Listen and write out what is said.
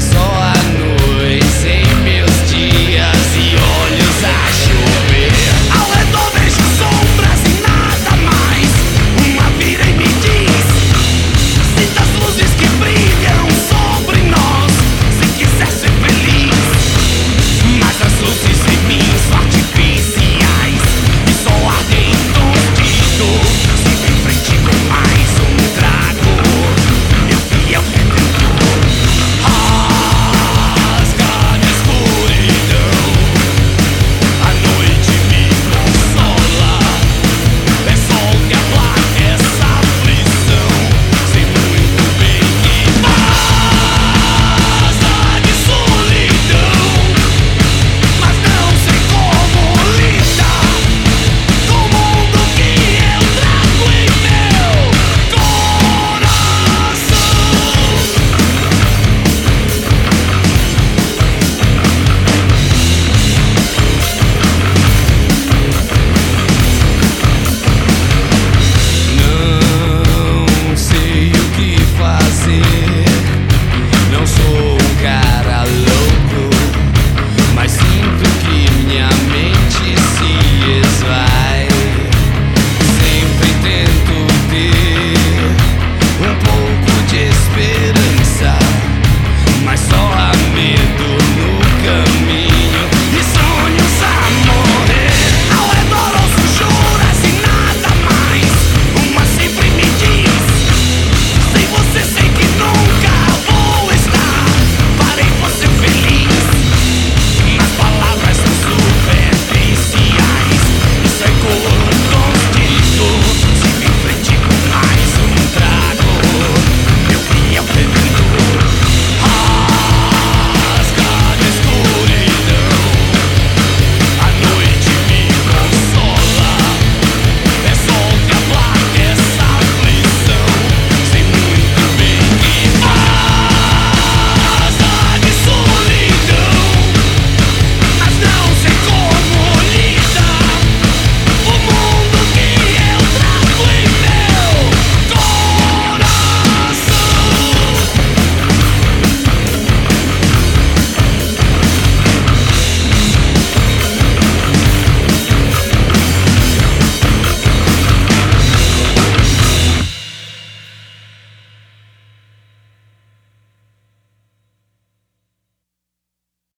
So.